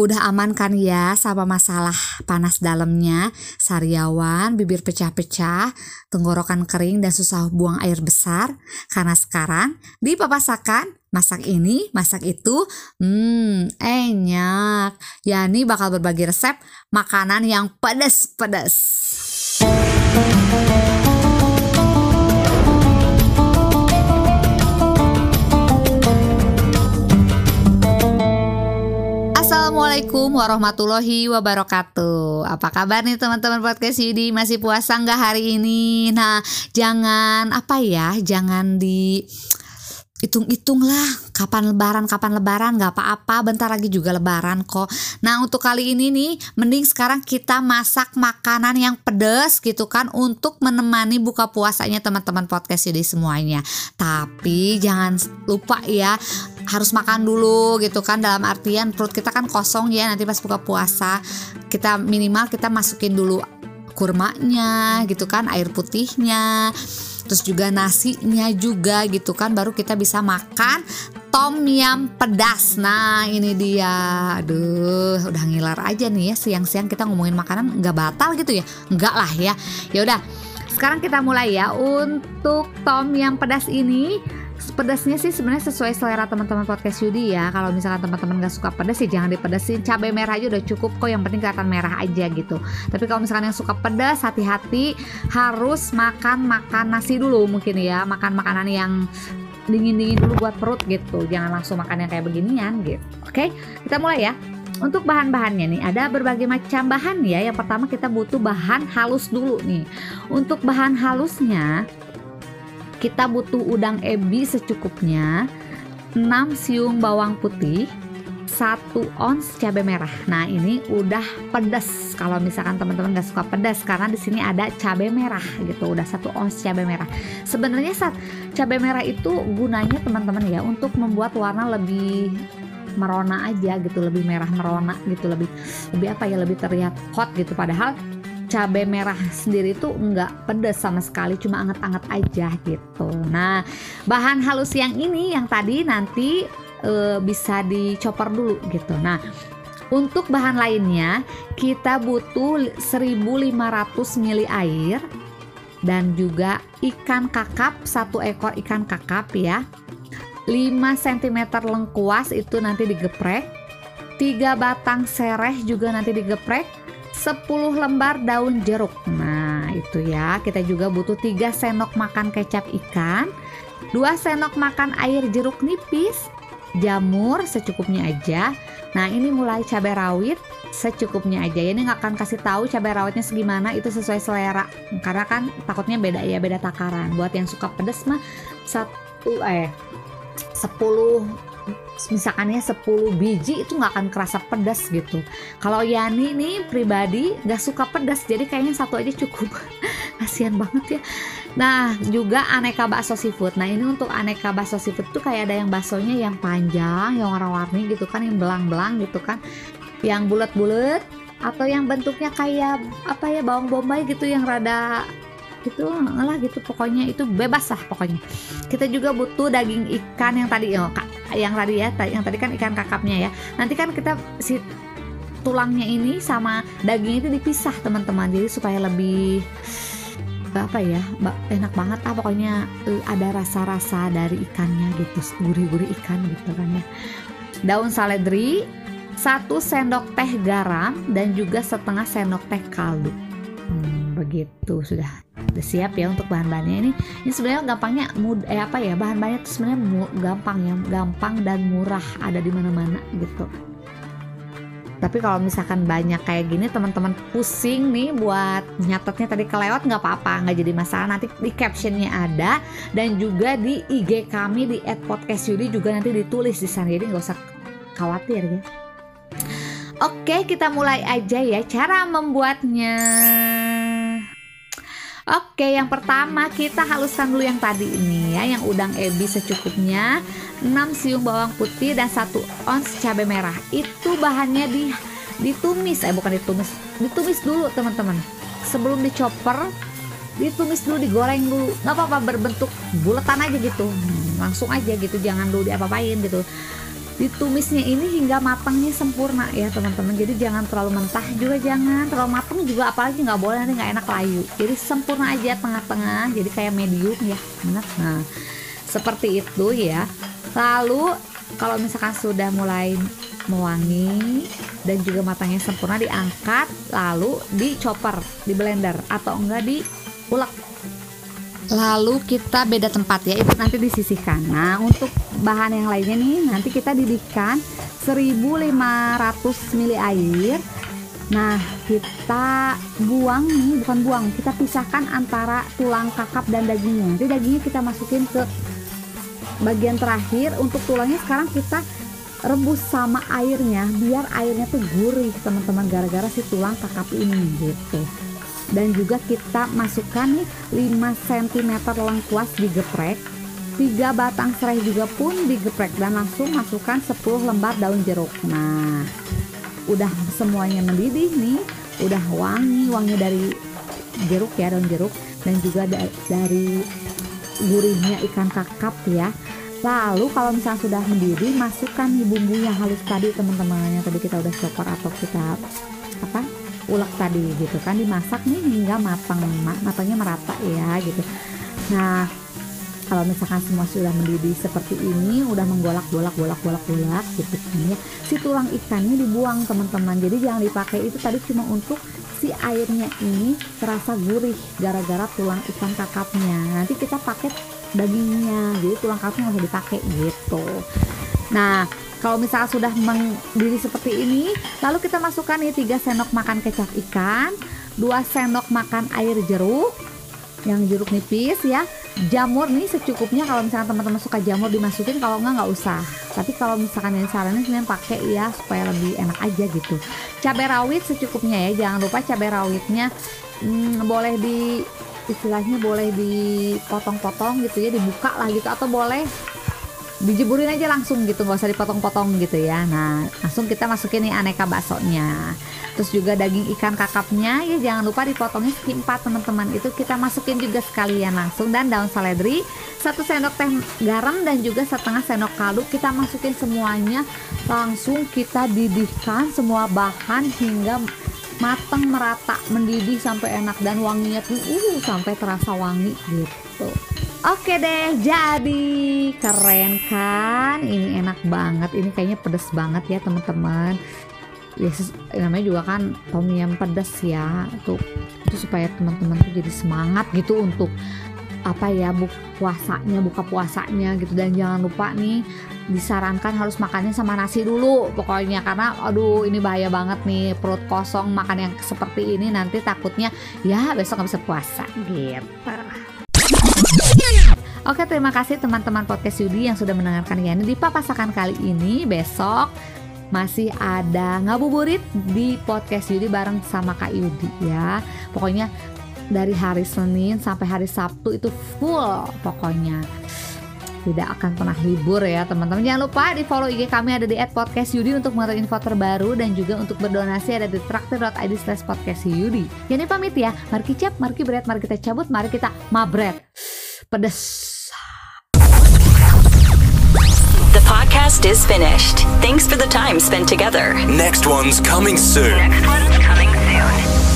Udah aman kan ya sama masalah panas dalamnya, sariawan, bibir pecah-pecah, tenggorokan kering dan susah buang air besar? Karena sekarang di papasakan masak ini, masak itu, hmm, enak. Yani bakal berbagi resep makanan yang pedas-pedas. Assalamualaikum warahmatullahi wabarakatuh. Apa kabar nih teman-teman podcast Yudi? Masih puasa nggak hari ini? Nah jangan apa ya Jangan di hitung-hitung lah kapan lebaran kapan lebaran nggak apa-apa bentar lagi juga lebaran kok. Nah untuk kali ini nih mending sekarang kita masak makanan yang pedas gitu kan untuk menemani buka puasanya teman-teman podcast ini semuanya. Tapi jangan lupa ya harus makan dulu gitu kan dalam artian perut kita kan kosong ya nanti pas buka puasa kita minimal kita masukin dulu kurmanya gitu kan air putihnya terus juga nasinya juga gitu kan baru kita bisa makan tom yum pedas. Nah ini dia. Aduh udah ngiler aja nih ya siang-siang kita ngomongin makanan nggak batal gitu ya? Nggak lah ya. Ya udah sekarang kita mulai ya. Untuk tom yum pedas ini pedasnya sih sebenarnya sesuai selera teman-teman podcast Yudi ya. Kalau misalkan teman-teman gak suka pedas sih jangan dipedesin. Cabai merah aja udah cukup kok yang penting kelihatan merah aja gitu. Tapi kalau misalkan yang suka pedas hati-hati harus makan makan nasi dulu mungkin ya. Makan makanan yang dingin-dingin dulu buat perut gitu. Jangan langsung makan yang kayak beginian gitu. Oke kita mulai ya untuk bahan-bahannya nih ada berbagai macam bahan ya. Yang pertama kita butuh bahan halus dulu nih. Untuk bahan halusnya kita butuh udang ebi secukupnya 6 siung bawang putih 1 ons cabai merah. Nah, ini udah pedas. Kalau misalkan teman-teman gak suka pedas karena di sini ada cabai merah gitu. Udah satu ons cabai merah. Sebenarnya saat cabai merah itu gunanya teman-teman ya untuk membuat warna lebih merona aja gitu, lebih merah merona gitu, lebih lebih apa ya, lebih terlihat hot gitu. Padahal cabai merah sendiri tuh nggak pedas sama sekali cuma anget-anget aja gitu. Nah bahan halus yang ini yang tadi nanti e, bisa dicopper dulu gitu. Nah untuk bahan lainnya kita butuh 1500 ml air dan juga ikan kakap satu ekor ikan kakap ya 5 cm lengkuas itu nanti digeprek 3 batang sereh juga nanti digeprek 10 lembar daun jeruk. Nah, itu ya. Kita juga butuh 3 sendok makan kecap ikan, 2 sendok makan air jeruk nipis, jamur secukupnya aja. Nah, ini mulai cabai rawit secukupnya aja. Ini nggak akan kasih tahu cabai rawitnya segimana, itu sesuai selera. Karena kan takutnya beda ya, beda takaran. Buat yang suka pedes mah satu eh 10 misalkannya 10 biji itu nggak akan kerasa pedas gitu. Kalau Yani nih pribadi nggak suka pedas jadi kayaknya satu aja cukup. Kasihan banget ya. Nah juga aneka bakso seafood. Nah ini untuk aneka bakso seafood tuh kayak ada yang baksonya yang panjang yang warna-warni gitu kan yang belang-belang gitu kan. Yang bulat-bulat atau yang bentuknya kayak apa ya bawang bombay gitu yang rada itu lah gitu. Pokoknya itu bebas lah pokoknya. Kita juga butuh daging ikan yang tadi oh, yang tadi ya yang tadi kan ikan kakapnya ya. Nanti kan kita si tulangnya ini sama daging itu dipisah teman-teman. Jadi supaya lebih apa ya enak banget ah pokoknya eh, ada rasa-rasa dari ikannya gitu gurih-gurih ikan gitu kan ya. Daun saledri satu sendok teh garam dan juga setengah sendok teh kaldu. Hmm, begitu sudah udah siap ya untuk bahan-bahannya. Ini ini sebenarnya gampangnya mud eh apa ya bahan-bahannya itu sebenarnya gampang ya gampang dan murah ada di mana-mana gitu. Tapi kalau misalkan banyak kayak gini teman-teman pusing nih buat nyatetnya tadi kelewat nggak apa-apa nggak jadi masalah. Nanti di captionnya ada dan juga di IG kami di @podcastyudi juga nanti ditulis di sana. Jadi nggak usah khawatir ya. Oke kita mulai aja ya cara membuatnya Oke, yang pertama kita haluskan dulu yang tadi ini ya, yang udang ebi secukupnya, 6 siung bawang putih dan 1 ons cabai merah. Itu bahannya di ditumis, eh bukan ditumis, ditumis dulu teman-teman. Sebelum dicoper, ditumis dulu, digoreng dulu. Nggak apa-apa berbentuk buletan aja gitu, langsung aja gitu, jangan dulu diapa-apain gitu. Ditumisnya ini hingga matangnya sempurna ya teman-teman. Jadi jangan terlalu mentah juga jangan terlalu matang juga apalagi nggak boleh nanti nggak enak layu. Jadi sempurna aja tengah-tengah jadi kayak medium ya benar? Nah seperti itu ya. Lalu kalau misalkan sudah mulai mewangi dan juga matangnya sempurna diangkat lalu dicoper di blender atau enggak diulek lalu kita beda tempat ya. Itu nanti disisihkan nah untuk bahan yang lainnya nih nanti kita didihkan 1500 ml air. Nah kita buang nih bukan buang kita pisahkan antara tulang kakap dan dagingnya. Nanti dagingnya kita masukin ke bagian terakhir. Untuk tulangnya sekarang kita rebus sama airnya biar airnya tuh gurih teman-teman gara-gara si tulang kakap ini gitu dan juga kita masukkan nih 5 cm lengkuas digeprek. 3 batang serai juga pun digeprek dan langsung masukkan 10 lembar daun jeruk. Nah udah semuanya mendidih nih. Udah wangi wangi dari jeruk ya daun jeruk. Dan juga da dari gurihnya ikan kakap ya. Lalu kalau misalnya sudah mendidih masukkan nih bumbu yang halus tadi teman-teman. Yang tadi kita udah chopper atau kita ulek tadi gitu kan dimasak nih hingga matang matangnya merata ya gitu. Nah kalau misalkan semua sudah mendidih seperti ini udah menggolak golak golak golak golak gitu kan ya si tulang ikannya dibuang teman-teman. Jadi jangan dipakai itu tadi cuma untuk si airnya ini terasa gurih gara-gara tulang ikan kakapnya. Nanti kita pakai dagingnya jadi tulang kakapnya nggak usah dipakai gitu. Nah kalau misalnya sudah mendidih seperti ini lalu kita masukkan nih 3 sendok makan kecap ikan 2 sendok makan air jeruk yang jeruk nipis ya. Jamur nih secukupnya kalau misalnya teman-teman suka jamur dimasukin kalau enggak nggak usah. Tapi kalau misalkan yang saranin kalian pakai ya supaya lebih enak aja gitu. Cabai rawit secukupnya ya jangan lupa cabai rawitnya hmm, boleh di istilahnya boleh dipotong-potong gitu ya dibuka lah gitu atau boleh dijeburin aja langsung gitu nggak usah dipotong-potong gitu ya. Nah langsung kita masukin nih aneka baksonya. Terus juga daging ikan kakapnya ya jangan lupa dipotongnya segi empat teman-teman itu. Kita masukin juga sekalian langsung. Dan daun seledri satu sendok teh garam dan juga setengah sendok kaldu. Kita masukin semuanya. Langsung kita didihkan semua bahan hingga matang merata mendidih sampai enak dan wanginya tuh uh sampai terasa wangi gitu Oke deh, jadi keren kan? Ini enak banget. Ini kayaknya pedes banget ya teman-teman. Ya namanya juga kan tom yum pedes ya. Tuh itu supaya teman-teman tuh jadi semangat gitu untuk apa ya buka puasanya buka puasanya gitu dan jangan lupa nih disarankan harus makannya sama nasi dulu pokoknya. Karena aduh ini bahaya banget nih perut kosong makan yang seperti ini nanti takutnya ya besok nggak bisa puasa. Gitu. Oke terima kasih teman-teman podcast Yudi yang sudah mendengarkan Yani di papasakan kali ini besok masih ada ngabuburit di podcast Yudi bareng sama Kak Yudi ya. Pokoknya dari hari Senin sampai hari Sabtu itu full pokoknya tidak akan pernah libur ya teman-teman jangan lupa di follow IG kami ada di @podcast Yudi untuk mengetahui info terbaru dan juga untuk berdonasi ada di traktir.id slash podcast Yudi jadi pamit ya mari kicap mari berat mari kita cabut mari kita mabret pedes The podcast is finished. Thanks for the time spent together. Next one's coming soon. Next one's coming soon.